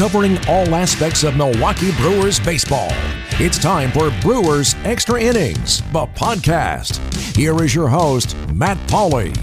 covering all aspects of Milwaukee Brewers baseball. It's time for Brewers Extra Innings, the podcast. Here is your host, Matt Pauley.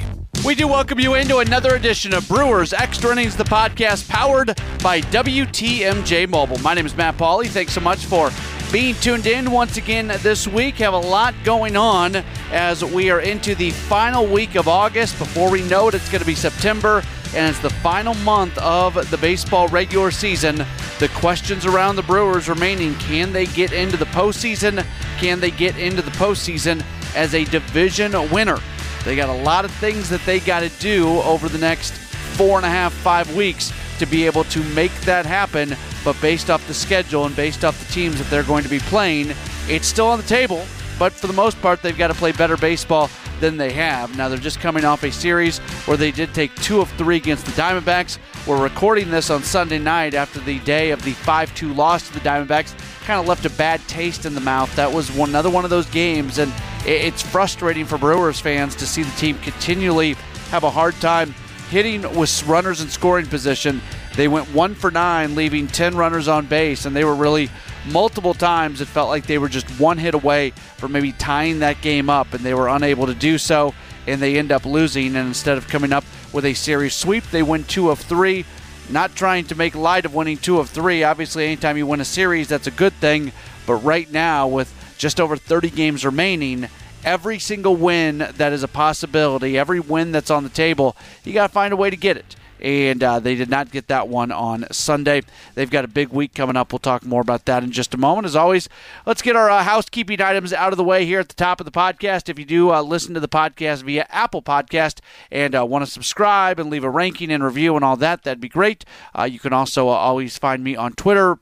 We do welcome you into another edition of Brewers Extra Innings, the podcast powered by WTMJ Mobile. My name is Matt Pauley. Thanks so much for being tuned in once again this week. Have a lot going on as we are into the final week of August. Before we know it, it's going to be September, and it's the final month of the baseball regular season. The questions around the Brewers remaining can they get into the postseason? Can they get into the postseason as a division winner? They got a lot of things that they got to do over the next four and a half, five weeks to be able to make that happen. But based off the schedule and based off the teams that they're going to be playing, it's still on the table. But for the most part, they've got to play better baseball than they have. Now, they're just coming off a series where they did take two of three against the Diamondbacks. We're recording this on Sunday night after the day of the 5 2 loss to the Diamondbacks. Kind of left a bad taste in the mouth. That was one, another one of those games, and it's frustrating for Brewers fans to see the team continually have a hard time hitting with runners in scoring position. They went one for nine, leaving 10 runners on base, and they were really multiple times it felt like they were just one hit away from maybe tying that game up, and they were unable to do so, and they end up losing. And instead of coming up with a series sweep, they win two of three. Not trying to make light of winning two of three. Obviously, anytime you win a series, that's a good thing. But right now, with just over 30 games remaining, every single win that is a possibility, every win that's on the table, you got to find a way to get it and uh, they did not get that one on Sunday. They've got a big week coming up. We'll talk more about that in just a moment. As always, let's get our uh, housekeeping items out of the way here at the top of the podcast. If you do uh, listen to the podcast via Apple Podcast and uh, want to subscribe and leave a ranking and review and all that, that'd be great. Uh, you can also uh, always find me on Twitter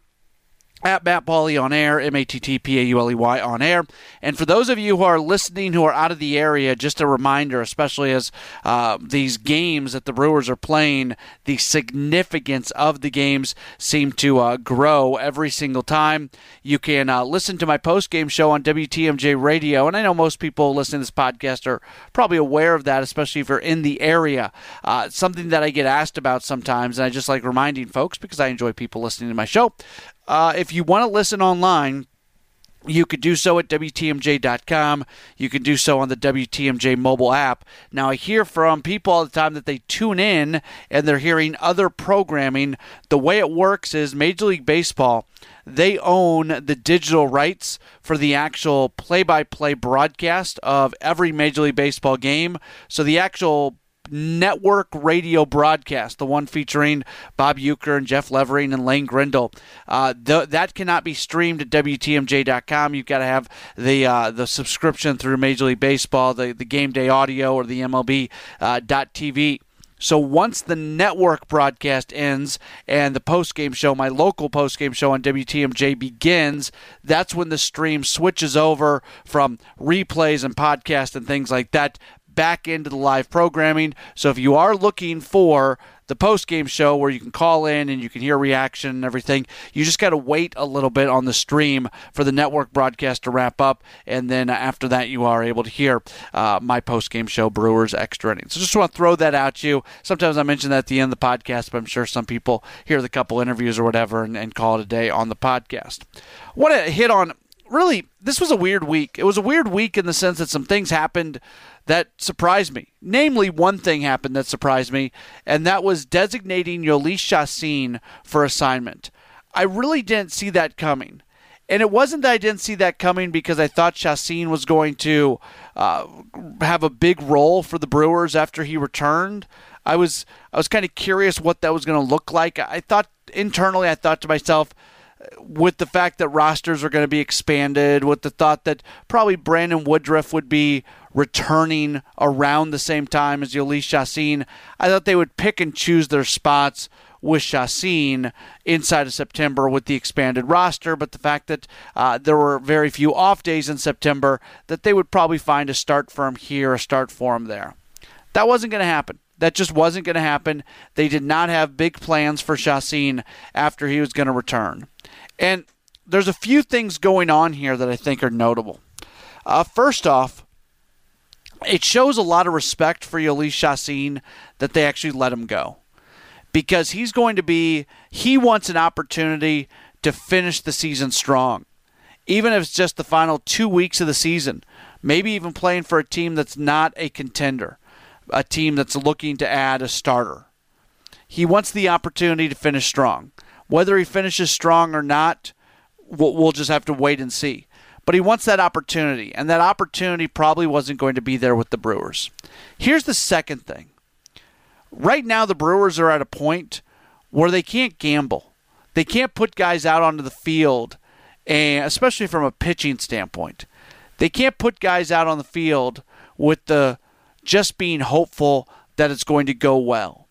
at Matt Pauley on air, M A T T P A U L E Y on air. And for those of you who are listening who are out of the area, just a reminder, especially as uh, these games that the Brewers are playing, the significance of the games seem to uh, grow every single time. You can uh, listen to my post game show on WTMJ Radio. And I know most people listening to this podcast are probably aware of that, especially if you're in the area. Uh, something that I get asked about sometimes, and I just like reminding folks because I enjoy people listening to my show. Uh, if you want to listen online, you could do so at WTMJ.com. You can do so on the WTMJ mobile app. Now, I hear from people all the time that they tune in and they're hearing other programming. The way it works is Major League Baseball, they own the digital rights for the actual play by play broadcast of every Major League Baseball game. So the actual network radio broadcast, the one featuring Bob Uecker and Jeff Levering and Lane Grindle. Uh, th- that cannot be streamed at WTMJ.com. You've got to have the uh, the subscription through Major League Baseball, the, the game day audio, or the MLB uh, .TV. So once the network broadcast ends and the post-game show, my local post-game show on WTMJ begins, that's when the stream switches over from replays and podcasts and things like that back into the live programming. So if you are looking for the post game show where you can call in and you can hear reaction and everything, you just got to wait a little bit on the stream for the network broadcast to wrap up, and then after that you are able to hear uh, my post game show, Brewers Extra Innings. So just want to throw that out to you. Sometimes I mention that at the end of the podcast, but I'm sure some people hear the couple interviews or whatever and, and call it a day on the podcast. Want to hit on really this was a weird week. It was a weird week in the sense that some things happened that surprised me. Namely, one thing happened that surprised me, and that was designating Jhoulys Chacin for assignment. I really didn't see that coming. And it wasn't that I didn't see that coming because I thought Chacin was going to uh, have a big role for the Brewers after he returned. I was I was kind of curious what that was going to look like. I thought internally, I thought to myself, with the fact that rosters are going to be expanded, with the thought that probably Brandon Woodruff would be returning around the same time as Jhoulys Chacin, I thought they would pick and choose their spots with Chacin inside of September with the expanded roster, but the fact that uh, there were very few off days in September, that they would probably find a start for him here, a start for him there. That wasn't going to happen. That just wasn't going to happen. They did not have big plans for Chacin after he was going to return. And there's a few things going on here that I think are notable. Uh, first off, it shows a lot of respect for Jhoulys Chacin that they actually let him go. because he's going to be, he wants an opportunity to finish the season strong. Even if it's just the final two weeks of the season, maybe even playing for a team that's not a contender, a team that's looking to add a starter. He wants the opportunity to finish strong. Whether he finishes strong or not, we'll, just have to wait and see. But he wants that opportunity, and that opportunity probably wasn't going to be there with the Brewers. Here's the second thing. Right now, the Brewers are at a point where they can't gamble. They can't put guys out onto the field, and especially from a pitching standpoint. They can't put guys out on the field with the just being hopeful that it's going to go well.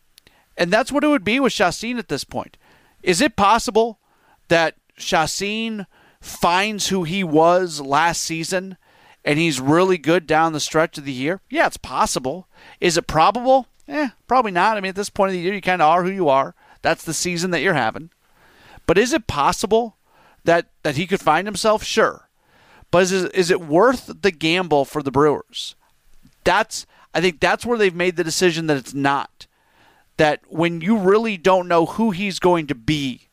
And that's what it would be with Chacin at this point. Is it possible that Chacin finds who he was last season and he's really good down the stretch of the year? Yeah, it's possible. Is it probable? Eh, probably not. I mean, at this point of the year, you kind of are who you are. That's the season that you're having. But is it possible that, that he could find himself? Sure. But is, is it worth the gamble for the Brewers? That's I think that's where they've made the decision that it's not. That when you really don't know who he's going to be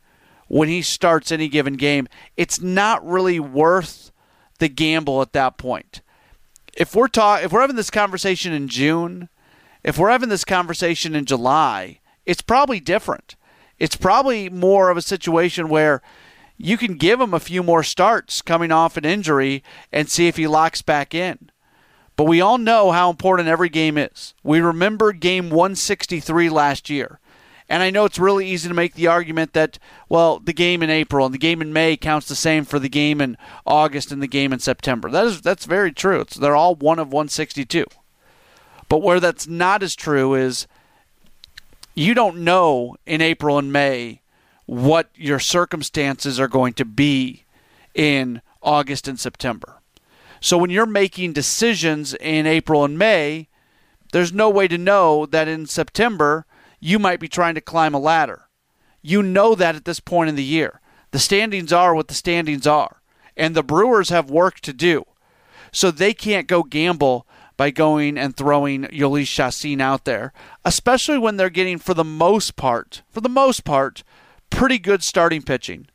when he starts any given game, it's not really worth the gamble at that point. If we're talk if we're having this conversation in June, if we're having this conversation in July, it's probably different. It's probably more of a situation where you can give him a few more starts coming off an injury and see if he locks back in. But we all know how important every game is. We remember game 163 last year. And I know it's really easy to make the argument that, well, the game in April and the game in May counts the same for the game in August and the game in September. That is that's very true. It's, they're all one of 162. But where that's not as true is you don't know in April and May what your circumstances are going to be in August and September. So when you're making decisions in April and May, there's no way to know that in September you might be trying to climb a ladder. You know that at this point in the year. The standings are what the standings are, and the Brewers have work to do. So they can't go gamble by going and throwing Jhoulys Chacin out there, especially when they're getting, for the most part, for the most part, pretty good starting pitching.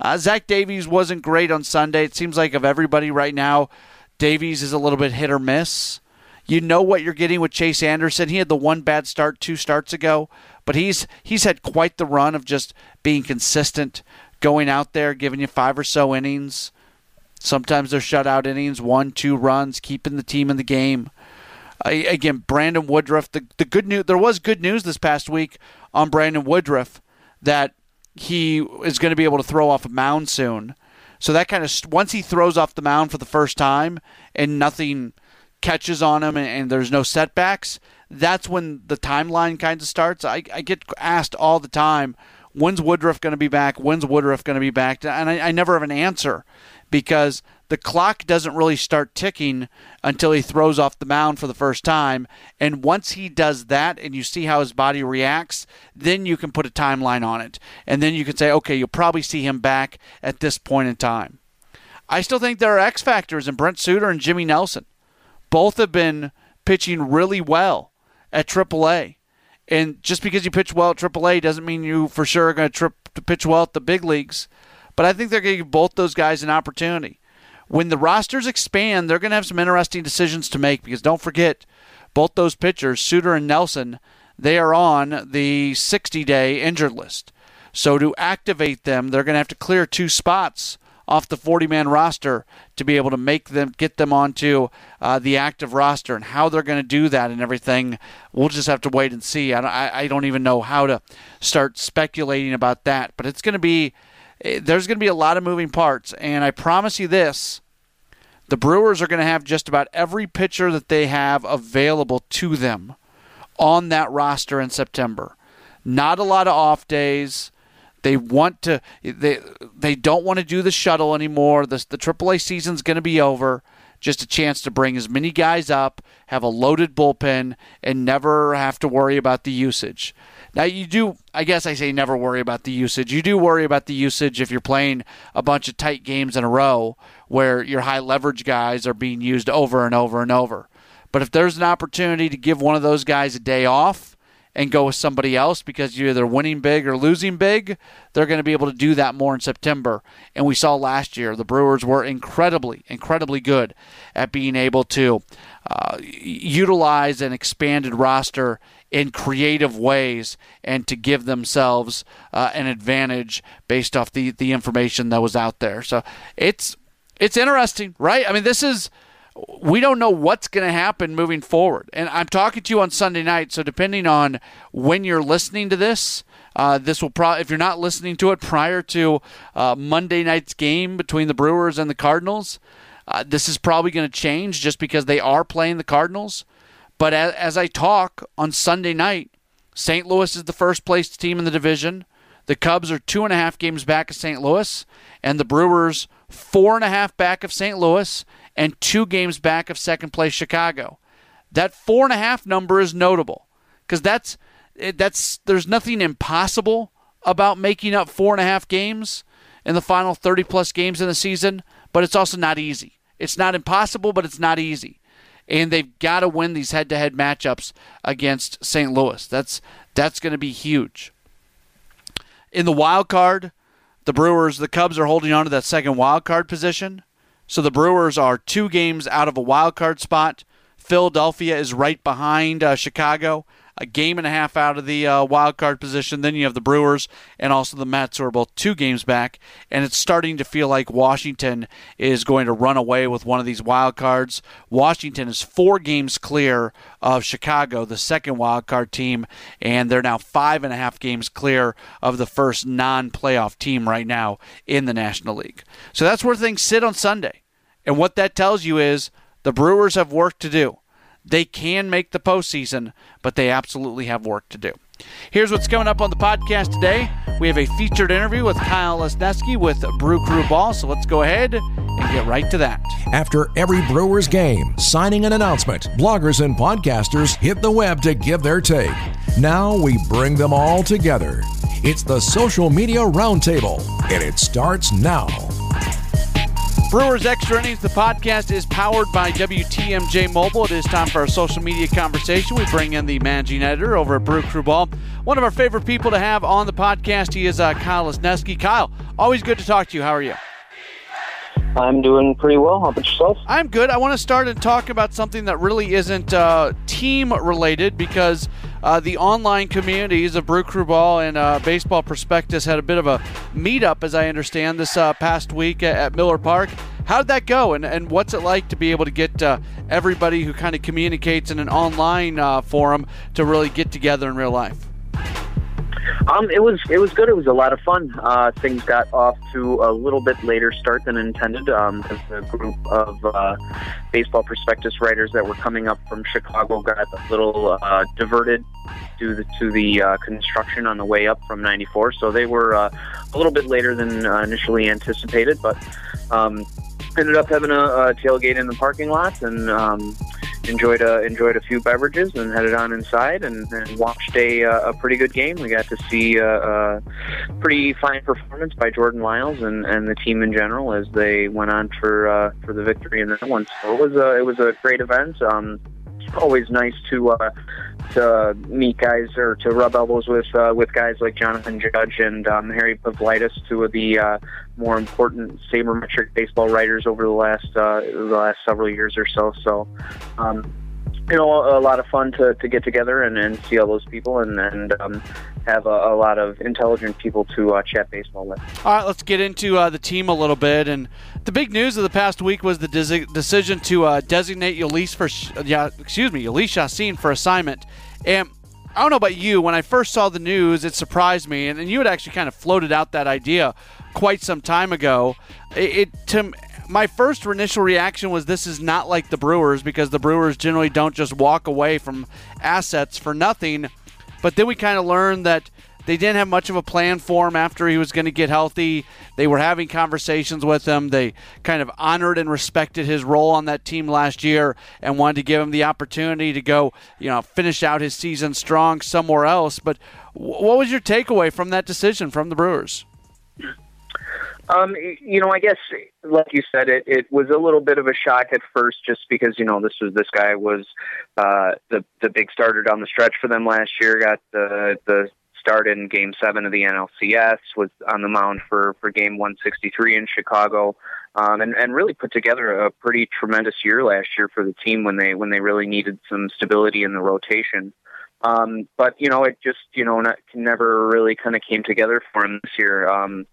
Uh, Zach Davies wasn't great on Sunday. It seems like of everybody right now, Davies is a little bit hit or miss. You know what you're getting with Chase Anderson. He had the one bad start two starts ago, but he's he's had quite the run of just being consistent, going out there, giving you five or so innings. Sometimes they're shutout innings, one, two runs, keeping the team in the game. Uh, again, Brandon Woodruff. The the good news there was good news this past week on Brandon Woodruff that he is going to be able to throw off a mound soon. So that kind of once he throws off the mound for the first time and nothing catches on him and, and there's no setbacks, that's when the timeline kind of starts. I, I get asked all the time, when's Woodruff going to be back? When's Woodruff going to be back? And I, I never have an answer because the clock doesn't really start ticking until he throws off the mound for the first time. And once he does that and you see how his body reacts, then you can put a timeline on it. And then you can say, okay, you'll probably see him back at this point in time. I still think there are X factors in Brent Suter and Jimmy Nelson. Both have been pitching really well at AAA. And just because you pitch well at AAA doesn't mean you for sure are going to, trip, to pitch well at the big leagues. But I think they're going to give both those guys an opportunity when the rosters expand, they're going to have some interesting decisions to make because don't forget, both those pitchers, Suter and Nelson, they are on the 60 day injured list. So to activate them, they're going to have to clear two spots off the 40 man roster to be able to make them get them onto uh, the active roster and how they're going to do that and everything we'll just have to wait and see I don't, I don't even know how to start speculating about that but it's going to be Eh, there's going to be a lot of moving parts. And I promise you this the Brewers are going to have just about every pitcher that they have available to them on that roster in September. Not a lot of off days. They want to they they don't want to do the shuttle anymore. The the AAA season's going to be over. Just a chance to bring as many guys up, have a loaded bullpen, and never have to worry about the usage. Now you do, I guess I say never worry about the usage. You do worry about the usage if you're playing a bunch of tight games in a row where your high leverage guys are being used over and over and over. But if there's an opportunity to give one of those guys a day off and go with somebody else because you're either winning big or losing big, they're going to be able to do that more in September. And we saw last year the Brewers were incredibly, incredibly good at being able to uh, utilize an expanded roster in creative ways and to give themselves uh, an advantage based off the, the information that was out there. So it's it's interesting, right? I mean, this is we don't know what's going to happen moving forward. And I'm talking to you on Sunday night, so depending on when you're listening to this, uh, this will probably, if you're not listening to it prior to uh, Monday night's game between the Brewers and the Cardinals, uh, this is probably going to change just because they are playing the Cardinals. But as, as I talk on Sunday night, St. Louis is the first place team in the division. The Cubs are two and a half games back of St. Louis, and the Brewers four and a half back of St. Louis and two games back of second place Chicago. That four and a half number is notable because that's that's there's nothing impossible about making up four and a half games in the final 30 plus games in the season, but it's also not easy. It's not impossible, but it's not easy. And they've got to win these head-to-head matchups against St. Louis. That's that's going to be huge. In the wild card, the Brewers, the Cubs are holding on to that second wild card position. So the Brewers are two games out of a wild card spot. Philadelphia is right behind uh, Chicago, a game and a half out of the uh, wild card position. Then you have the Brewers and also the Mets, who are both two games back. And it's starting to feel like Washington is going to run away with one of these wild cards. Washington is four games clear of Chicago, the second wild card team, and they're now five and a half games clear of the first non-playoff team right now in the National League. So that's where things sit on Sunday. And what that tells you is the Brewers have work to do. They can make the postseason, but they absolutely have work to do. Here's what's coming up on the podcast today. We have a featured interview with Kyle Lesniewski with Brew Crew Ball, so let's go ahead and get right to that. After every Brewers game, signing an announcement, bloggers and podcasters hit the web to give their take. Now we bring them all together. It's the Social Media Roundtable, and it starts now. Brewers Extra Innings, the podcast is powered by WTMJ Mobile. It is time for our social media conversation. We bring in the managing editor over at Brew Crew Ball, one of our favorite people to have on the podcast. He is uh, Kyle Lesniewski. Kyle, always good to talk to you. How are you? I'm doing pretty well. How about yourself? I'm good. I want to start and talk about something that really isn't uh, team related because uh, the online communities of Brew Crew Ball and uh, Baseball Prospectus had a bit of a meetup, as I understand, this uh, past week at, at, Miller Park. How did that go, and, and what's it like to be able to get uh, everybody who kind of communicates in an online uh, forum to really get together in real life? Um, it was it was good. It was a lot of fun. Uh, things got off to a little bit later start than intended. Um, a group of uh, baseball prospectus writers that were coming up from Chicago got a little uh, diverted due the, to the uh, construction on the way up from 94. So they were uh, a little bit later than uh, initially anticipated, but um, ended up having a, a tailgate in the parking lot and. Enjoyed a enjoyed a few beverages and headed on inside and, and watched a uh, a pretty good game. We got to see a, a pretty fine performance by Jordan Lyles and, and the team in general as they went on for uh, for the victory in that one. So it was a it was a great event. Um, always nice to uh, to meet guys or to rub elbows with uh, with guys like Jonathan Judge and um, Harry Pavlidis, two of the uh, more important sabermetric baseball writers over the last uh, the last several years or so. So. Um, you know, a lot of fun to, to get together and, and see all those people and, and um, have a, a, lot of intelligent people to uh, chat baseball with. All right, let's get into uh, the team a little bit. And the big news of the past week was the decision to uh, designate Jhoulys for, yeah, excuse me, Jhoulys Chacin for assignment. And I don't know about you, when I first saw the news, it surprised me, and, and you had actually kind of floated out that idea quite some time ago. It, it to my first initial reaction was this is not like the Brewers because the Brewers generally don't just walk away from assets for nothing. But then we kind of learned that they didn't have much of a plan for him after he was going to get healthy. They were having conversations with him. They kind of honored and respected his role on that team last year and wanted to give him the opportunity to go, you know, finish out his season strong somewhere else. But what was your takeaway from that decision from the Brewers? Um, you know, I guess, like you said, it, it was a little bit of a shock at first, just because you know this was this guy was uh, the the big starter down the stretch for them last year. Got the the start in Game Seven of the NLCS. Was on the mound for for Game 163 in Chicago, um, and and really put together a pretty tremendous year last year for the team when they when they really needed some stability in the rotation. Um, but you know, it just you know not, never really kind of came together for him this year. Um,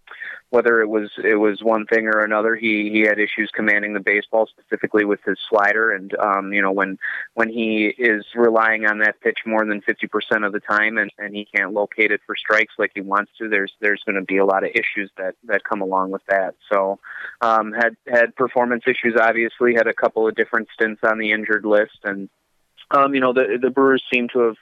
whether it was it was one thing or another, he he had issues commanding the baseball, specifically with his slider. And um, you know, when when he is relying on that pitch more than fifty percent of the time, and, and he can't locate it for strikes like he wants to, there's there's going to be a lot of issues that that come along with that. So, um, had had performance issues. Obviously, had a couple of different stints on the injured list, and um, you know, the the Brewers seem to have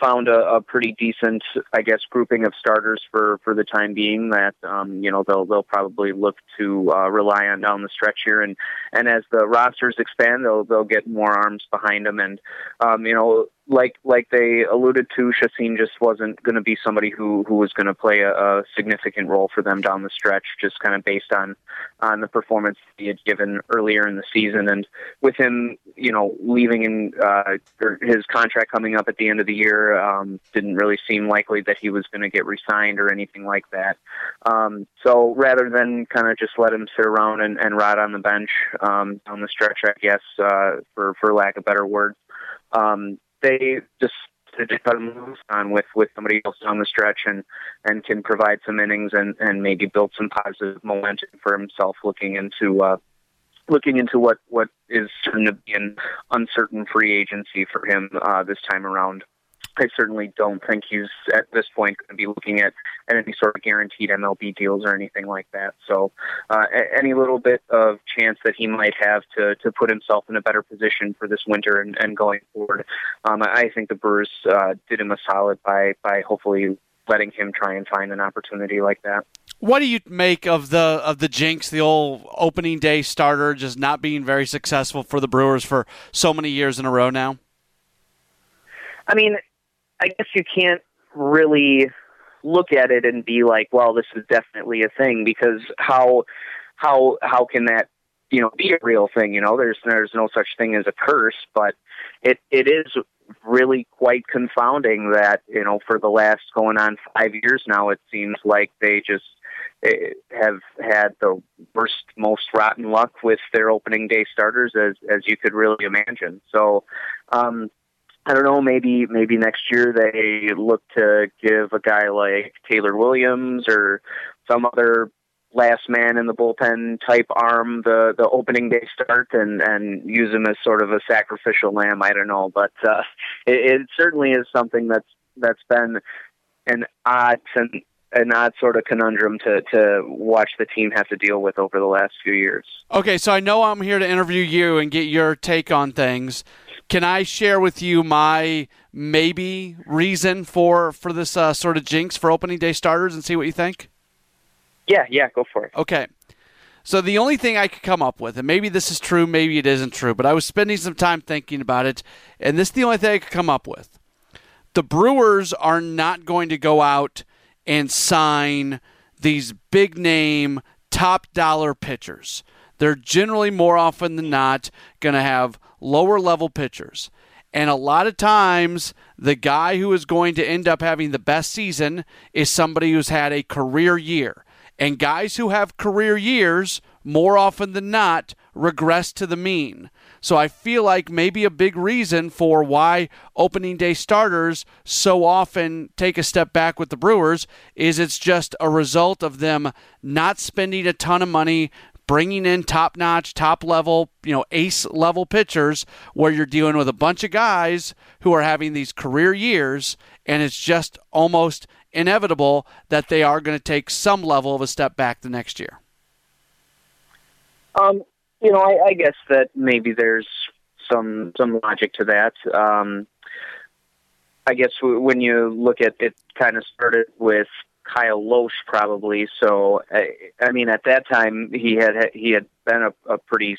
found a, a pretty decent, I guess, grouping of starters for for the time being. That um, you know they'll they'll probably look to uh, rely on down the stretch here, and and as the rosters expand, they'll they'll get more arms behind them, and um, you know like like they alluded to, Chacin just wasn't going to be somebody who who was going to play a, a, significant role for them down the stretch, just kind of based on on the performance he had given earlier in the season, and with him, you know, leaving in uh, his contract coming up at the end of the year, um, didn't really seem likely that he was going to get re-signed or anything like that. Um, so rather than kind of just let him sit around and, and rot on the bench um, down the stretch, I guess, uh, for for lack of better words. Um, they just to move on with with somebody else down the stretch and and can provide some innings and and maybe build some positive momentum for himself looking into uh looking into what what is certain to be an uncertain free agency for him uh this time around I certainly don't think he's at this point going to be looking at, at any sort of guaranteed MLB deals or anything like that. So, uh, any little bit of chance that he might have to to put himself in a better position for this winter and, and going forward, um, I think the Brewers uh, did him a solid by by hopefully letting him try and find an opportunity like that. What do you make of the of the jinx, the old opening day starter, just not being very successful for the Brewers for so many years in a row now? I mean, I guess you can't really look at it and be like, well, this is definitely a thing because how how how can that you know be a real thing? You know, there's there's no such thing as a curse, but it it is really quite confounding that you know for the last going on five years now, it seems like they just eh, have had the worst, most rotten luck with their opening day starters as as you could really imagine. So, um, I don't know, maybe maybe next year they look to give a guy like Taylor Williams or some other last man in the bullpen type arm the the opening day start and and use him as sort of a sacrificial lamb. I don't know, but uh, it, it certainly is something that's that's been an odd and an odd sort of conundrum to to watch the team have to deal with over the last few years. Okay, so I know I'm here to interview you and get your take on things. Can I share with you my maybe reason for for this uh, sort of jinx for opening day starters and see what you think? Yeah, yeah, go for it. Okay. So the only thing I could come up with, and maybe this is true, maybe it isn't true, but I was spending some time thinking about it, and this is the only thing I could come up with. The Brewers are not going to go out and sign these big name, top dollar pitchers. They're generally more often than not going to have lower level pitchers. And a lot of times, the guy who is going to end up having the best season is somebody who's had a career year. And guys who have career years, more often than not, regress to the mean. So I feel like maybe a big reason for why opening day starters so often take a step back with the Brewers is it's just a result of them not spending a ton of money bringing in top notch, top level, you know, ace level pitchers where you're dealing with a bunch of guys who are having these career years, and it's just almost inevitable that they are going to take some level of a step back the next year. Um, you know, I, I guess that maybe there's some some logic to that. Um, I guess when you look at it, kind of started with Kyle Lohse probably. So I, I mean, at that time he had he had been a, a pretty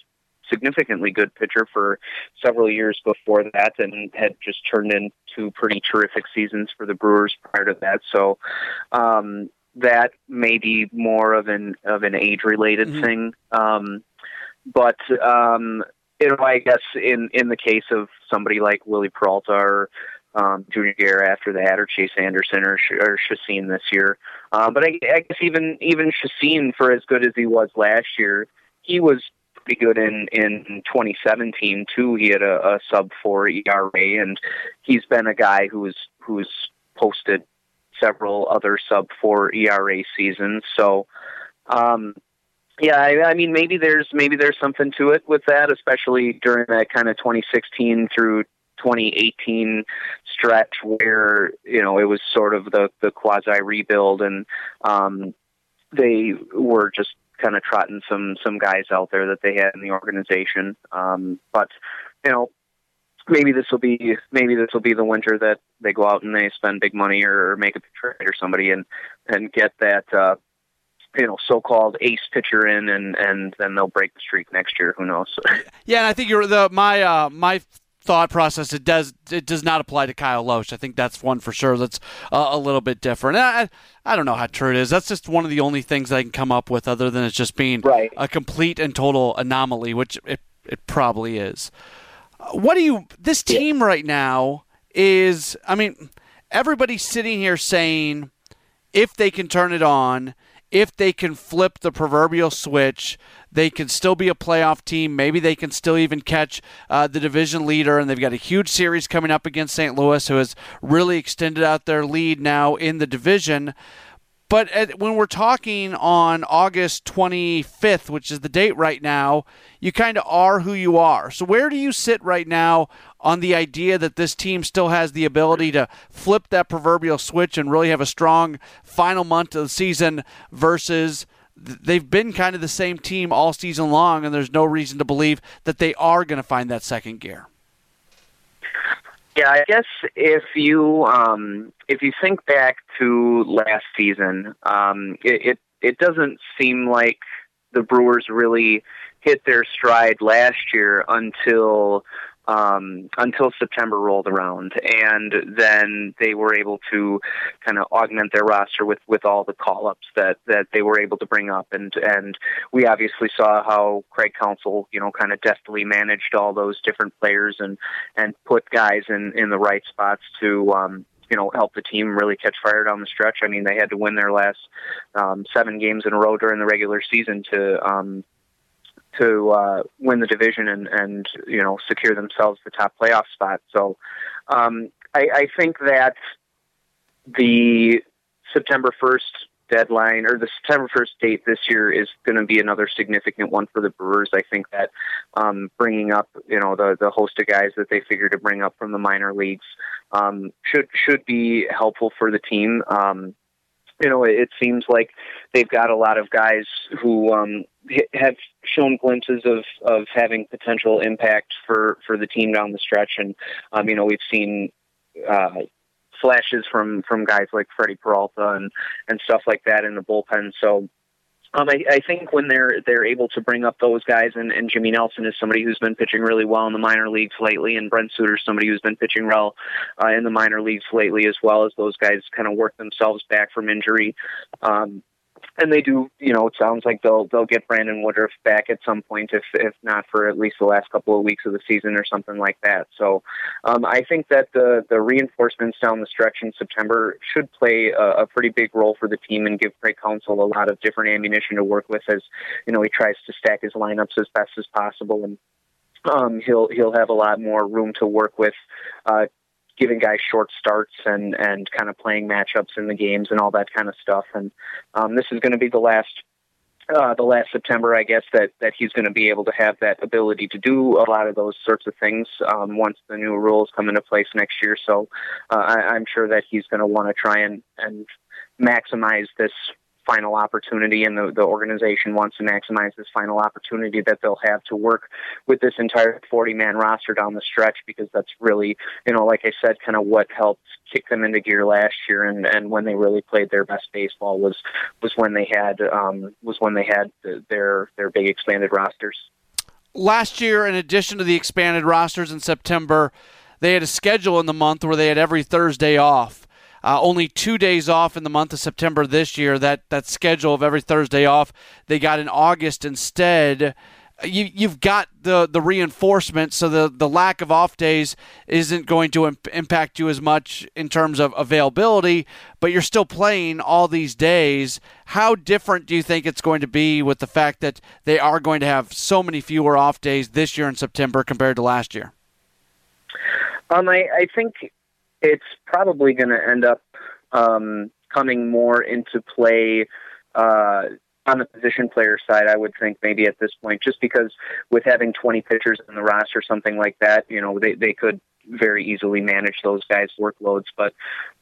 significantly good pitcher for several years before that, and had just turned in two pretty terrific seasons for the Brewers prior to that. So, um, that may be more of an of an age related mm-hmm. thing. Um, but um, you know, I guess in in the case of somebody like Wily Peralta or um, Junior Guerra after that, or Chase Anderson, or or Chacin this year. Um, but I, I guess even even Chacin, for as good as he was last year, he was pretty good in in 2017 too. He had a, a sub four ERA, and he's been a guy who's who's posted several other sub four ERA seasons. So. Um, yeah, I, I mean, maybe there's maybe there's something to it with that, especially during that kind of 2016 through 2018 stretch where you know it was sort of the the quasi rebuild and um they were just kind of trotting some some guys out there that they had in the organization. Um but you know maybe this will be maybe this will be the winter that they go out and they spend big money or, or make a trade or somebody and and get that uh you know so-called ace pitcher in and and then they'll break the streak next year who knows yeah and i think you're the my uh my thought process it does it does not apply to Kyle Lohse. I think that's one for sure that's uh, a little bit different. I, I don't know how true it is. That's just one of the only things I can come up with other than it's just being right. a complete and total anomaly, which it, it probably is. What do you this team right now is I mean everybody's sitting here saying if they can turn it on, if they can flip the proverbial switch, they can still be a playoff team. Maybe they can still even catch uh, the division leader. And they've got a huge series coming up against St. Louis, who has really extended out their lead now in the division. But at, when we're talking on August 25th, which is the date right now, you kind of are who you are. So, where do you sit right now on the idea that this team still has the ability to flip that proverbial switch and really have a strong final month of the season versus they've been kind of the same team all season long, and there's no reason to believe that they are going to find that second gear. Yeah, I guess if you um, if you think back to last season, um, it, it it doesn't seem like the Brewers really hit their stride last year until um, until September rolled around, and then they were able to kind of augment their roster with with all the call ups that that they were able to bring up, and and we obviously saw how Craig Counsell, you know, kind of deftly managed all those different players and and put guys in in the right spots to. Um, you know, help the team really catch fire down the stretch. I mean, they had to win their last um, seven games in a row during the regular season to um, to uh, win the division and, and you know secure themselves the top playoff spot. So um, I, I think that the September first deadline or the September 1st date this year is going to be another significant one for the Brewers. I think that um, bringing up, you know, the the host of guys that they figure to bring up from the minor leagues um, should should be helpful for the team. Um, you know, it seems like they've got a lot of guys who um, have shown glimpses of of having potential impact for for the team down the stretch, and um, you know, we've seen. Uh, flashes from from guys like Freddie Peralta and and stuff like that in the bullpen. So um, I, I think when they're they're able to bring up those guys, and, and Jimmy Nelson is somebody who's been pitching really well in the minor leagues lately, and Brent Suter is somebody who's been pitching well uh, in the minor leagues lately as well as those guys kind of work themselves back from injury. Um, and they do, you know, it sounds like they'll they'll get Brandon Woodruff back at some point, if if not for at least the last couple of weeks of the season or something like that. So, um, I think that the the reinforcements down the stretch in September should play a, a pretty big role for the team and give Craig Counsell a lot of different ammunition to work with as you know he tries to stack his lineups as best as possible and um, he'll he'll have a lot more room to work with uh, giving guys short starts and and kind of playing matchups in the games and all that kind of stuff. And um, this is going to be the last uh, the last September, I guess that that he's going to be able to have that ability to do a lot of those sorts of things um, once the new rules come into place next year. So uh, I, I'm sure that he's going to want to try and and maximize this final opportunity, and the, the organization wants to maximize this final opportunity that they'll have to work with this entire 40 man roster down the stretch because that's really, you know, like I said, kind of what helped kick them into gear last year, and and when they really played their best baseball was was when they had um, was when they had their their big expanded rosters. Last year, in addition to the expanded rosters in September, they had a schedule in the month where they had every Thursday off. Uh, only two days off in the month of September this year. That that schedule of every Thursday off, they got in August instead you you've got the the reinforcement, so the the lack of off days isn't going to imp- impact you as much in terms of availability. But you're still playing all these days. How different do you think it's going to be with the fact that they are going to have so many fewer off days this year in September compared to last year? Um, I, I think it's probably going to end up um, coming more into play. Uh, on the position player side, I would think maybe at this point, just because with having 20 pitchers in the roster, something like that, you know, they, they could very easily manage those guys' workloads. But,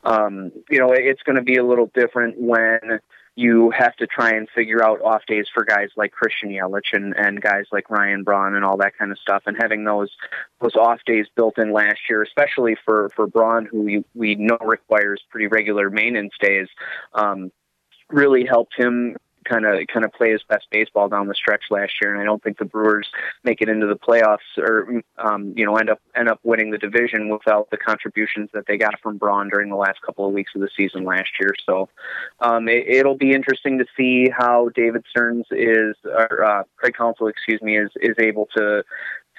um, you know, it's going to be a little different when you have to try and figure out off days for guys like Christian Yelich and, and guys like Ryan Braun and all that kind of stuff. And having those those off days built in last year, especially for, for Braun, who we, we know requires pretty regular maintenance days, um, really helped him kind of kind of play his best baseball down the stretch last year, and I don't think the Brewers make it into the playoffs or um, you know end up end up winning the division without the contributions that they got from Braun during the last couple of weeks of the season last year. So um, it, it'll be interesting to see how David Stearns is, or uh, Craig Counsell, excuse me, is is able to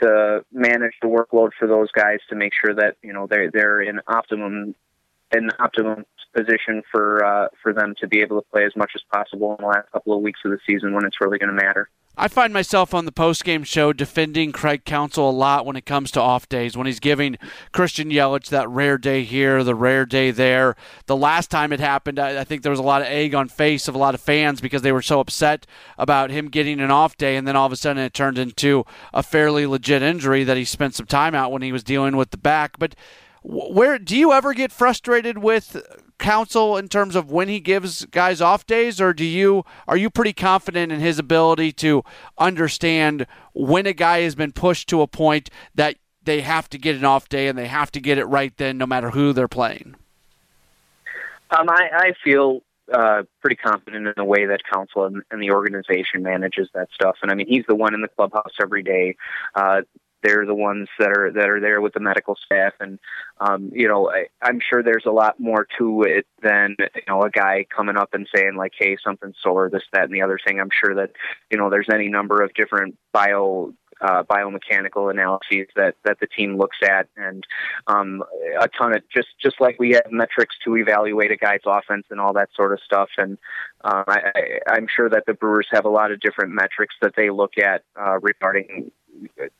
to manage the workload for those guys to make sure that you know they're they're in optimum the optimum position for uh, for them to be able to play as much as possible in the last couple of weeks of the season when it's really going to matter. I find myself on the post-game show defending Craig Counsell a lot when it comes to off days, when he's giving Christian Yelich that rare day here, the rare day there. The last time it happened, I, I think there was a lot of egg on face of a lot of fans because they were so upset about him getting an off day, and then all of a sudden it turned into a fairly legit injury that he spent some time out when he was dealing with the back. But where do you ever get frustrated with Counsell in terms of when he gives guys off days, or do you are you pretty confident in his ability to understand when a guy has been pushed to a point that they have to get an off day and they have to get it right then, no matter who they're playing? Um, I, I feel uh, pretty confident in the way that Counsell and, and, the organization manages that stuff. And I mean, he's the one in the clubhouse every day. Uh, they're the ones that are that are there with the medical staff. And um you know I, i'm sure there's a lot more to it than you know a guy coming up and saying like hey something's sore this that and the other thing. I'm sure that you know there's any number of different bio uh, biomechanical analyses that, that the team looks at, and um, a ton of just just like we have metrics to evaluate a guy's offense and all that sort of stuff. And uh, I, I'm sure that the Brewers have a lot of different metrics that they look at uh, regarding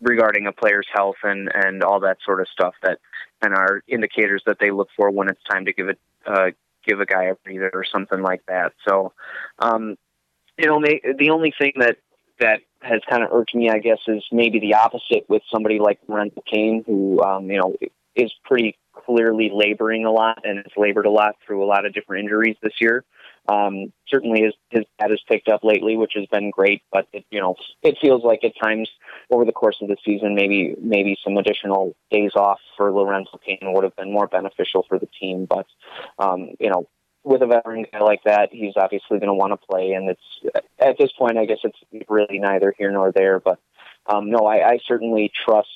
regarding a player's health and and all that sort of stuff that and are indicators that they look for when it's time to give it uh, give a guy a breather or something like that. So, um, you know, the only thing that that has kind of irked me, I guess, is maybe the opposite with somebody like Lorenzo Cain, who um, you know is pretty clearly laboring a lot and has labored a lot through a lot of different injuries this year. Um, certainly, his his bat has picked up lately, which has been great. But it, you know, it feels like at times over the course of the season, maybe maybe some additional days off for Lorenzo Cain would have been more beneficial for the team. But um, you know, with a veteran guy like that, he's obviously going to want to play, and it's at this point, I guess it's really neither here nor there. But um, no, I, I certainly trust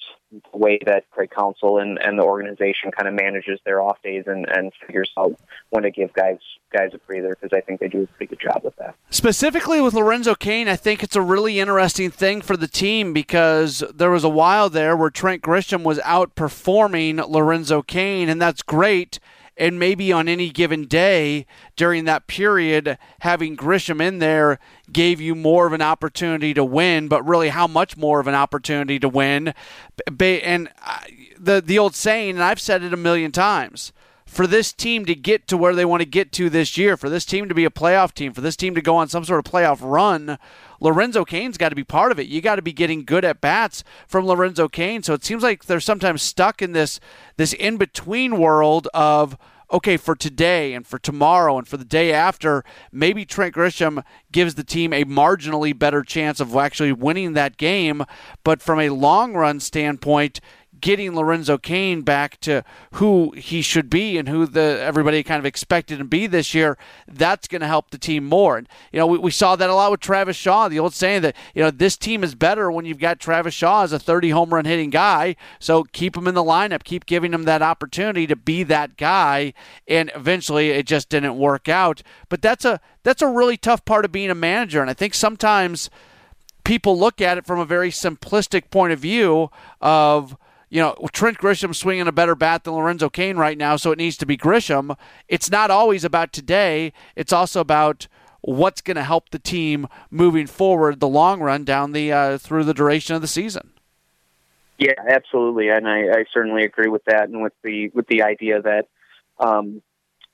the way that Craig Counsell and, and the organization kind of manages their off days and, and figures out when to give guys guys a breather because I think they do a pretty good job with that. Specifically with Lorenzo Cain, I think it's a really interesting thing for the team because there was a while there where Trent Grisham was outperforming Lorenzo Cain, and that's great and maybe on any given day during that period, having Grisham in there gave you more of an opportunity to win. But really, how much more of an opportunity to win? And uh, the the old saying, and I've said it a million times. For this team to get to where they want to get to this year, for this team to be a playoff team, for this team to go on some sort of playoff run, Lorenzo Cain's got to be part of it. You got to be getting good at bats from Lorenzo Cain. So it seems like they're sometimes stuck in this this in between world of okay, for today and for tomorrow and for the day after, maybe Trent Grisham gives the team a marginally better chance of actually winning that game. But from a long run standpoint, getting Lorenzo Cain back to who he should be and who the everybody kind of expected him to be this year, that's going to help the team more. And you know, we, we saw that a lot with Travis Shaw. The old saying that you know this team is better when you've got Travis Shaw as a 30 home run hitting guy. So keep him in the lineup, keep giving him that opportunity to be that guy. And eventually, it just didn't work out. But that's a that's a really tough part of being a manager, and I think sometimes people look at it from a very simplistic point of view of you know, Trent Grisham swinging a better bat than Lorenzo Cain right now, so it needs to be Grisham. It's not always about today. It's also about what's going to help the team moving forward, the long run down the uh, through the duration of the season. Yeah, absolutely, and I, I certainly agree with that, and with the with the idea that um,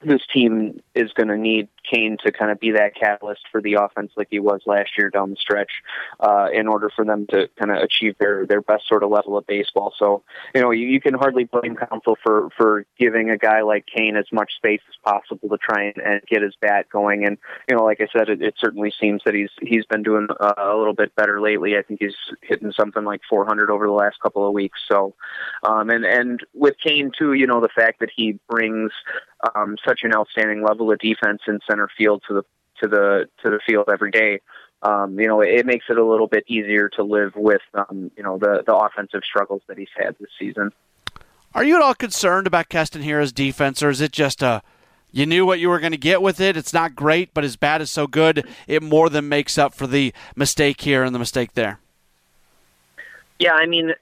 this team is going to need Cain to kind of be that catalyst for the offense like he was last year down the stretch uh, in order for them to kind of achieve their, their best sort of level of baseball. So, you know, you, you can hardly blame Counsell for, for giving a guy like Cain as much space as possible to try and, and get his bat going. And, you know, like I said, it, it certainly seems that he's he's been doing uh, a little bit better lately. I think he's hitting something like 400 over the last couple of weeks. So, um, and, and with Cain too, you know, the fact that he brings um, such an outstanding level of defense in center field to the to the to the field every day. Um, you know, it makes it a little bit easier to live with, um, you know, the the offensive struggles that he's had this season. Are you at all concerned about Keston Hiura's defense, or is it just a you knew what you were going to get with it? It's not great, but his bat is so good, it more than makes up for the mistake here and the mistake there. Yeah, I mean,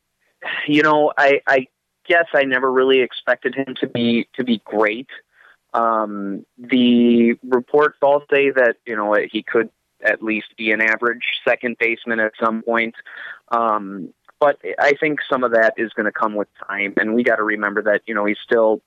you know, I, I guess I never really expected him to be to be great. Um, the reports all say that you know he could at least be an average second baseman at some point. Um, but I think some of that is going to come with time, and we got to remember that you know he's still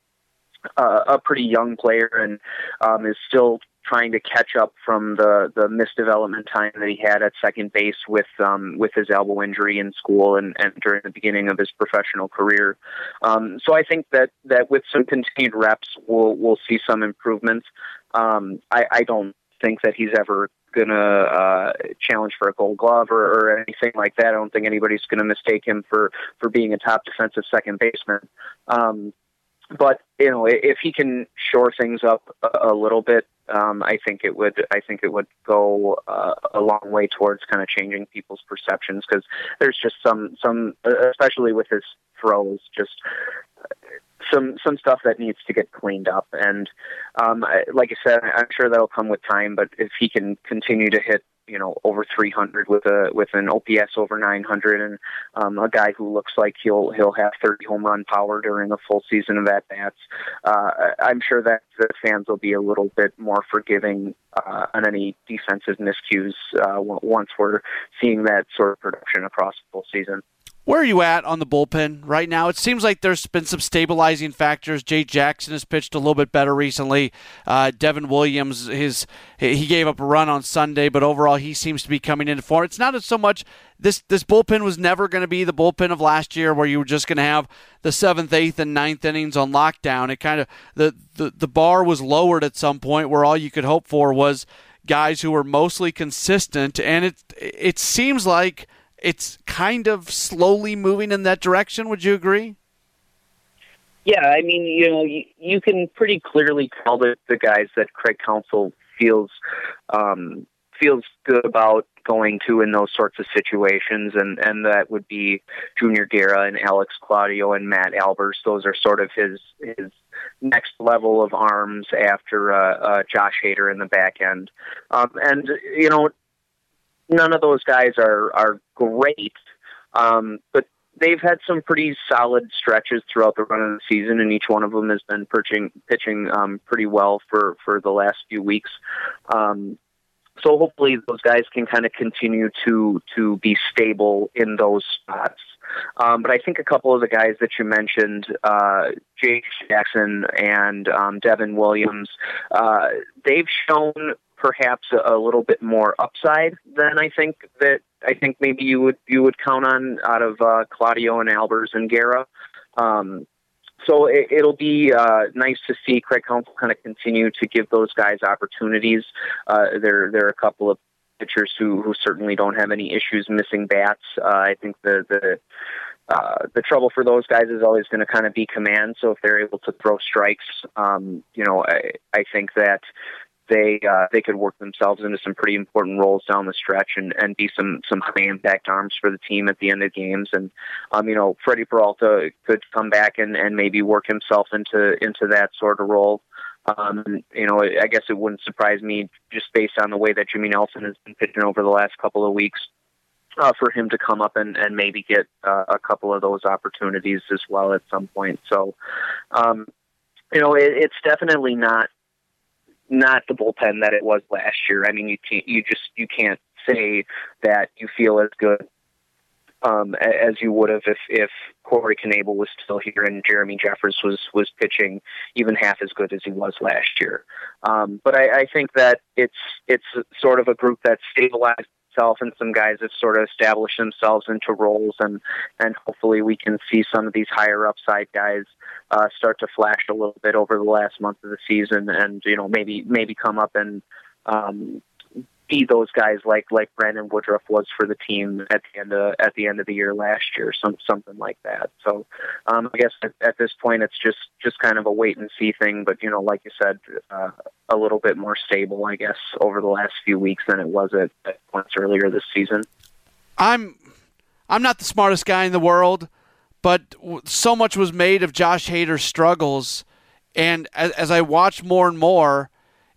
uh, a pretty young player and um, is still trying to catch up from the the missed development time that he had at second base with um, with his elbow injury in school and, and during the beginning of his professional career. Um, so I think that that with some continued reps, we'll we'll see some improvements. Um, I, I don't think that he's ever going to uh, challenge for a Gold Glove or, or anything like that. I don't think anybody's going to mistake him for for being a top defensive second baseman. Um, but you know, if he can shore things up a, little bit, um, I think it would. I think it would go uh, a long way towards kind of changing people's perceptions because there's just some some, especially with his throws, just some some stuff that needs to get cleaned up. And um, I, like I said, I'm sure that'll come with time. But if he can continue to hit you know over 300 with a with an OPS over 900 and um, a guy who looks like he'll he'll have 30 home run power during a full season of at bats. Uh, I'm sure that the fans will be a little bit more forgiving uh, on any defensive miscues uh, once we're seeing that sort of production across the full season. Where are you at on the bullpen right now? It seems like there's been some stabilizing factors. Jay Jackson has pitched a little bit better recently. Uh, Devin Williams, his he gave up a run on Sunday, but overall he seems to be coming into form. It's not so much this this bullpen was never going to be the bullpen of last year, where you were just going to have the seventh, eighth, and ninth innings on lockdown. It kind of the, the the bar was lowered at some point, where all you could hope for was guys who were mostly consistent, and it it seems like it's kind of slowly moving in that direction. Would you agree? Yeah, I mean, you know, you, you can pretty clearly tell that the guys that Craig Counsell feels um, feels good about going to in those sorts of situations, and and that would be Junior Guerra and Alex Claudio and Matt Albers. Those are sort of his his next level of arms after uh, uh, Josh Hader in the back end. Um, and you know, none of those guys are are great, um, but they've had some pretty solid stretches throughout the run of the season, and each one of them has been pitching pitching um, pretty well for for the last few weeks. Um, so hopefully those guys can kind of continue to to be stable in those spots. Um, but I think a couple of the guys that you mentioned, uh, Jay Jackson and um, Devin Williams, uh, they've shown perhaps a, little bit more upside than I think that I think maybe you would you would count on out of uh, Claudio and Albers and Guerra. Um, so it, will be uh, nice to see Craig Counsell kind of continue to give those guys opportunities. Uh, there, there are a couple of pitchers who, who certainly don't have any issues missing bats. Uh, I think the the uh, the trouble for those guys is always going to kind of be command. So if they're able to throw strikes, um, you know, I, I think that they uh, they could work themselves into some pretty important roles down the stretch and, and be some some high impact arms for the team at the end of games. And um, you know, Freddy Peralta could come back and, and maybe work himself into into that sort of role. Um, you know, I guess it wouldn't surprise me just based on the way that Jimmy Nelson has been pitching over the last couple of weeks. Uh, for him to come up and, and maybe get uh, a couple of those opportunities as well at some point. So, um, you know, it, it's definitely not not the bullpen that it was last year. I mean, you can't, you just you can't say that you feel as good um, as you would have if if Corey Knebel was still here and Jeremy Jeffress was was pitching even half as good as he was last year. Um, but I, I think that it's it's sort of a group that stabilized itself and some guys have sort of established themselves into roles and and hopefully we can see some of these higher upside guys uh, start to flash a little bit over the last month of the season and you know maybe maybe come up and um, be those guys like like Brandon Woodruff was for the team at the end of at the end of the year last year, some something like that. So um, I guess at, at this point it's just just kind of a wait and see thing. But you know, like you said, uh, a little bit more stable, I guess, over the last few weeks than it was at, at points earlier this season. I'm I'm not the smartest guy in the world, but so much was made of Josh Hader's struggles, and as, as I watched more and more,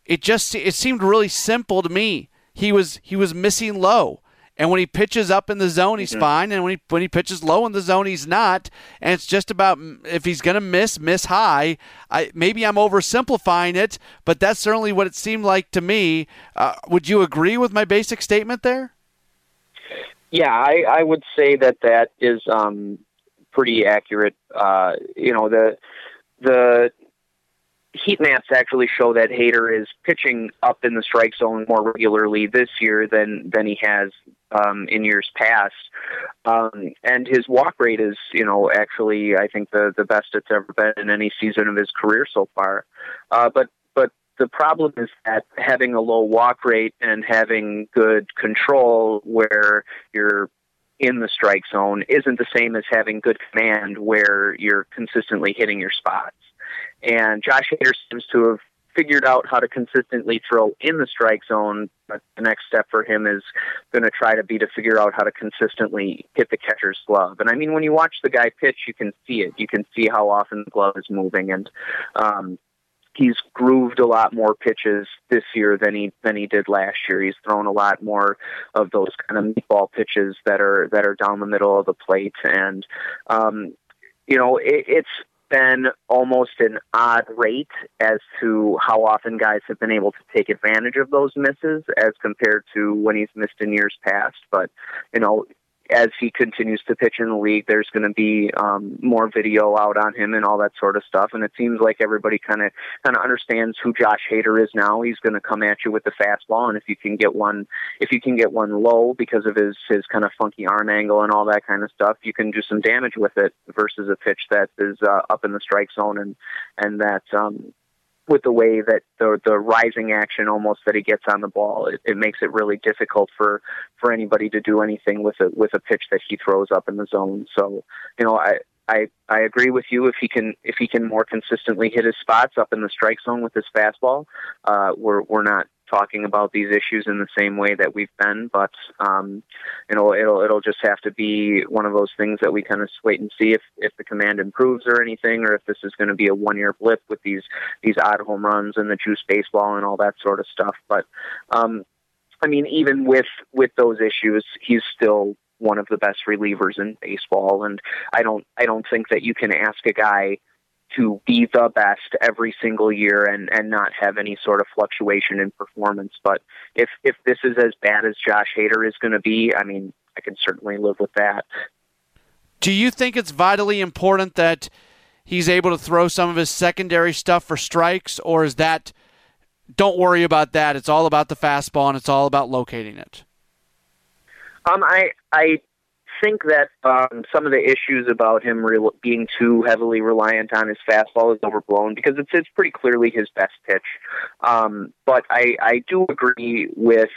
it just it seemed really simple to me he was he was missing low. And when he pitches up in the zone, he's mm-hmm. fine. And when he when he pitches low in the zone, he's not. And it's just about if he's going to miss, miss high. I maybe I'm oversimplifying it, but that's certainly what it seemed like to me. Uh, would you agree with my basic statement there? Yeah, I, I would say that that is um, pretty accurate. Uh, you know the the heat maps actually show that Hader is pitching up in the strike zone more regularly this year than than he has um, in years past. Um, and his walk rate is, you know, actually I think the the best it's ever been in any season of his career so far. Uh, but but the problem is that having a low walk rate and having good control where you're in the strike zone isn't the same as having good command where you're consistently hitting your spots. And Josh Hader seems to have figured out how to consistently throw in the strike zone. But the next step for him is going to try to be to figure out how to consistently hit the catcher's glove. And I mean, when you watch the guy pitch, you can see it. You can see how often the glove is moving, and um, he's grooved a lot more pitches this year than he than he did last year. He's thrown a lot more of those kind of meatball pitches that are that are down the middle of the plate, and um, you know it, it's been almost an odd rate as to how often guys have been able to take advantage of those misses as compared to when he's missed in years past. But, you know, as he continues to pitch in the league, there's going to be um, more video out on him and all that sort of stuff. And it seems like everybody kind of kind of understands who Josh Hader is now. He's going to come at you with the fastball, and if you can get one, if you can get one low because of his his kind of funky arm angle and all that kind of stuff, you can do some damage with it versus a pitch that is uh, up in the strike zone and and that um, with the way that the the rising action almost that he gets on the ball, it, it makes it really difficult for for anybody to do anything with a with a pitch that he throws up in the zone. So, you know, I I I agree with you. If he can if he can more consistently hit his spots up in the strike zone with his fastball, uh, we're we're not talking about these issues in the same way that we've been. But um, you know, it'll it'll just have to be one of those things that we kind of wait and see if if the command improves or anything, or if this is going to be a one year blip with these these odd home runs and the juice baseball and all that sort of stuff. But um, I mean, even with with those issues, he's still one of the best relievers in baseball, and I don't I don't think that you can ask a guy to be the best every single year and and not have any sort of fluctuation in performance. But if if this is as bad as Josh Hader is going to be, I mean, I can certainly live with that. Do you think it's vitally important that he's able to throw some of his secondary stuff for strikes, or is that don't worry about that? It's all about the fastball and it's all about locating it. Um, I I think that um, some of the issues about him re- being too heavily reliant on his fastball is overblown because it's it's pretty clearly his best pitch. Um, but I I do agree with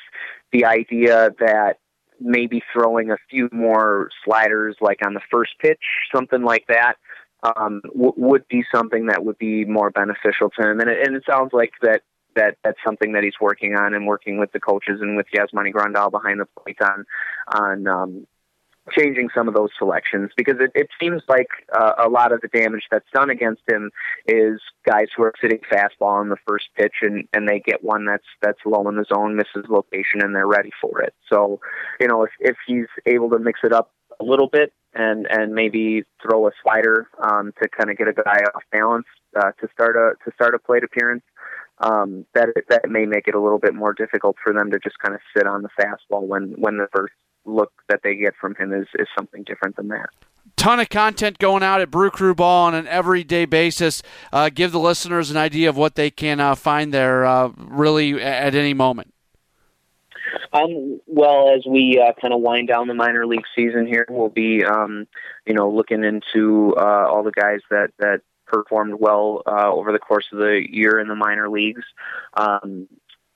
the idea that maybe throwing a few more sliders, like on the first pitch, something like that, um, w- would be something that would be more beneficial to him. And it, and it sounds like that that that's something that he's working on and working with the coaches and with Yasmani Grandal behind the plate on on um, changing some of those selections because it, it seems like uh, a lot of the damage that's done against him is guys who are sitting fastball on the first pitch and, and they get one that's that's low in the zone, misses location, and they're ready for it. So, you know, if if he's able to mix it up a little bit and and maybe throw a slider um, to kind of get a guy off balance uh, to start a to start a plate appearance, um, that that may make it a little bit more difficult for them to just kind of sit on the fastball when when the first look that they get from him is, is something different than that. Ton of content going out at Brew Crew Ball on an everyday basis. Uh, give the listeners an idea of what they can uh, find there uh, really at any moment. Um, well, as we uh, kind of wind down the minor league season here, we'll be, um, you know, looking into uh, all the guys that that performed well uh, over the course of the year in the minor leagues. Um,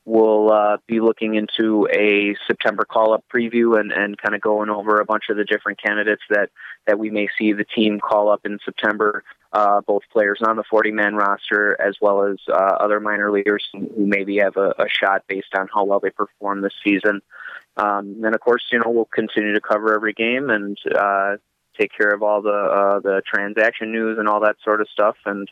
we'll uh, be looking into a September call up preview and, and kind of going over a bunch of the different candidates that, that we may see the team call up in September, uh, both players on the 40 man roster as well as uh, other minor leaguers who maybe have a, a, shot based on how well they perform this season. Um, and of course, you know, we'll continue to cover every game and uh, take care of all the uh, the transaction news and all that sort of stuff, and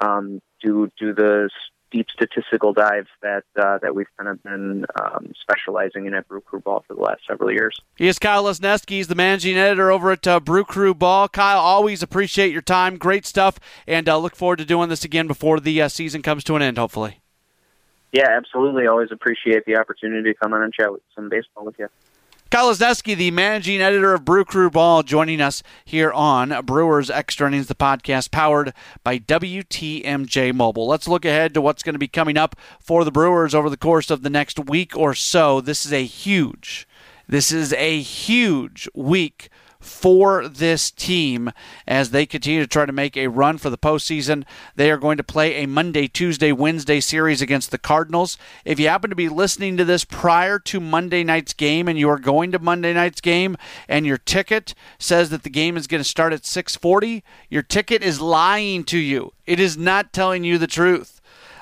um, do do the deep statistical dives that uh, that we've kind of been um, specializing in at Brew Crew Ball for the last several years. He is Kyle Lesniewski. He's the managing editor over at uh, Brew Crew Ball. Kyle, always appreciate your time. Great stuff, and uh, look forward to doing this again before the uh, season comes to an end. Hopefully. Yeah, absolutely. Always appreciate the opportunity to come on and chat with some baseball with you. Kyle Lesniewski, the managing editor of Brew Crew Ball, joining us here on Brewers Extra Innings, the podcast powered by WTMJ Mobile. Let's look ahead to what's going to be coming up for the Brewers over the course of the next week or so. This is a huge, this is a huge week for this team as they continue to try to make a run for the postseason. They are going to play a Monday, Tuesday, Wednesday series against the Cardinals. If you happen to be listening to this prior to Monday night's game and you are going to Monday night's game and your ticket says that the game is going to start at 6:40, your ticket is lying to you. It is not telling you the truth.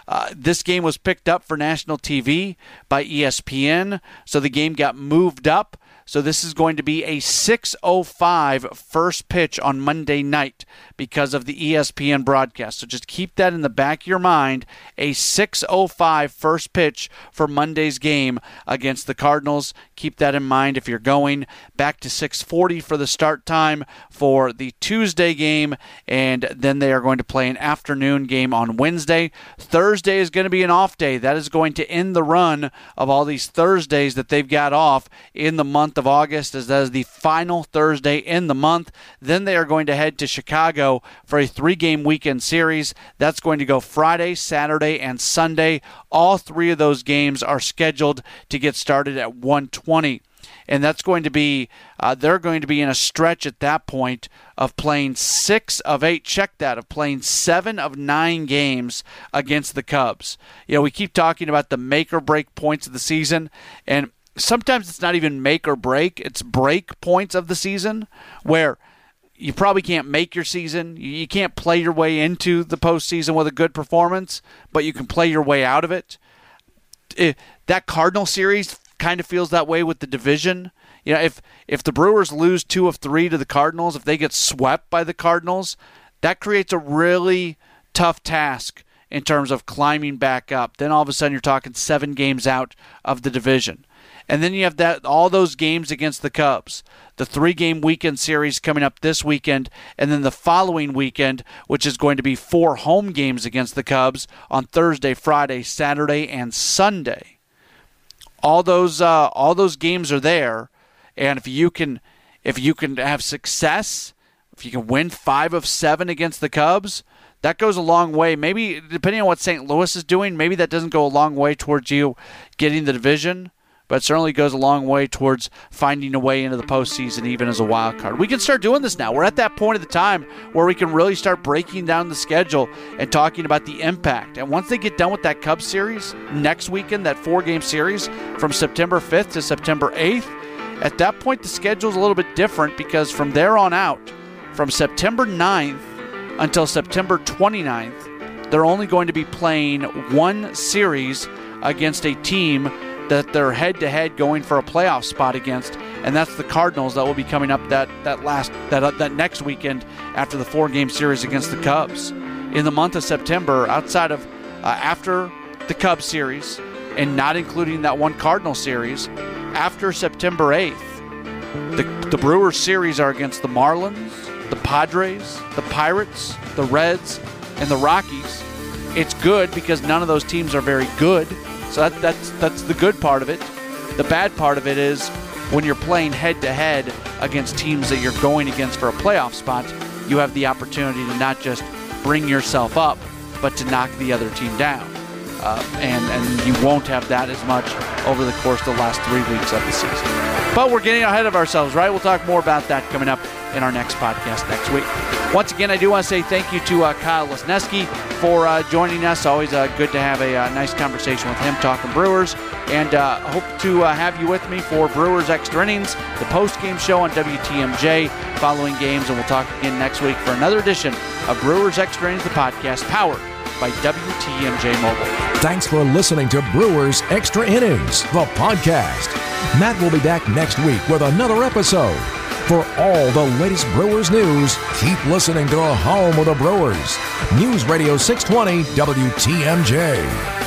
Uh, this game was picked up for national TV by ESPN, so the game got moved up so this is going to be a 6:05 first pitch on Monday night because of the ESPN broadcast. So just keep that in the back of your mind, a 6:05 first pitch for Monday's game against the Cardinals. Keep that in mind if you're going back to 6:40 for the start time for the Tuesday game and then they are going to play an afternoon game on Wednesday. Thursday is going to be an off day. That is going to end the run of all these Thursdays that they've got off in the month of August, as that is the final Thursday in the month. Then they are going to head to Chicago for a three game weekend series. That's going to go Friday, Saturday, and Sunday. All three of those games are scheduled to get started at 120 and that's going to be uh, they're going to be in a stretch at that point of playing six of eight check that of playing seven of nine games against the cubs you know we keep talking about the make or break points of the season and sometimes it's not even make or break, it's break points of the season where you probably can't make your season. You can't play your way into the postseason with a good performance, but you can play your way out of it. it that Cardinal series kind of feels that way with the division. You know, if if the Brewers lose two of three to the Cardinals, if they get swept by the Cardinals, that creates a really tough task in terms of climbing back up. Then all of a sudden you're talking seven games out of the division. And then you have that all those games against the Cubs. The three-game weekend series coming up this weekend, and then the following weekend, which is going to be four home games against the Cubs on Thursday, Friday, Saturday, and Sunday. All those uh, all those games are there, and if you can if you can have success, if you can win five of seven against the Cubs, that goes a long way. Maybe depending on what St. Louis is doing, maybe that doesn't go a long way towards you getting the division but certainly goes a long way towards finding a way into the postseason, even as a wild card. We can start doing this now. We're at that point of the time where we can really start breaking down the schedule and talking about the impact. And once they get done with that Cubs series next weekend, that four game series from September 5th to September 8th, At that point, the schedule is a little bit different because from there on out, from September 9th until September 29th, they're only going to be playing one series against a team that they're head to head going for a playoff spot against, and that's the Cardinals that will be coming up that that last that uh, that next weekend after the four game series against the Cubs. In the month of September, outside of uh, after the Cubs series and not including that one Cardinal series, after September 8th, the, the Brewers series are against the Marlins, the Padres, the Pirates, the Reds, and the Rockies. It's good because none of those teams are very good. So that, that's that's the good part of it. The bad part of it is when you're playing head to head against teams that you're going against for a playoff spot, you have the opportunity to not just bring yourself up, but to knock the other team down. Uh, and and you won't have that as much over the course of the last three weeks of the season. But we're getting ahead of ourselves, right? We'll talk more about that coming up in our next podcast next week. Once again, I do want to say thank you to uh, Kyle Lesniewski for uh, joining us. Always uh, good to have a uh, nice conversation with him talking Brewers. And uh, hope to uh, have you with me for Brewers Extra Innings, the post game show on WTMJ following games. And we'll talk again next week for another edition of Brewers Extra Innings, the podcast powered by WTMJ Mobile. Thanks for listening to Brewers Extra Innings, the podcast. Matt will be back next week with another episode. For all the latest Brewers news, keep listening to the Home of the Brewers. News Radio 620 WTMJ.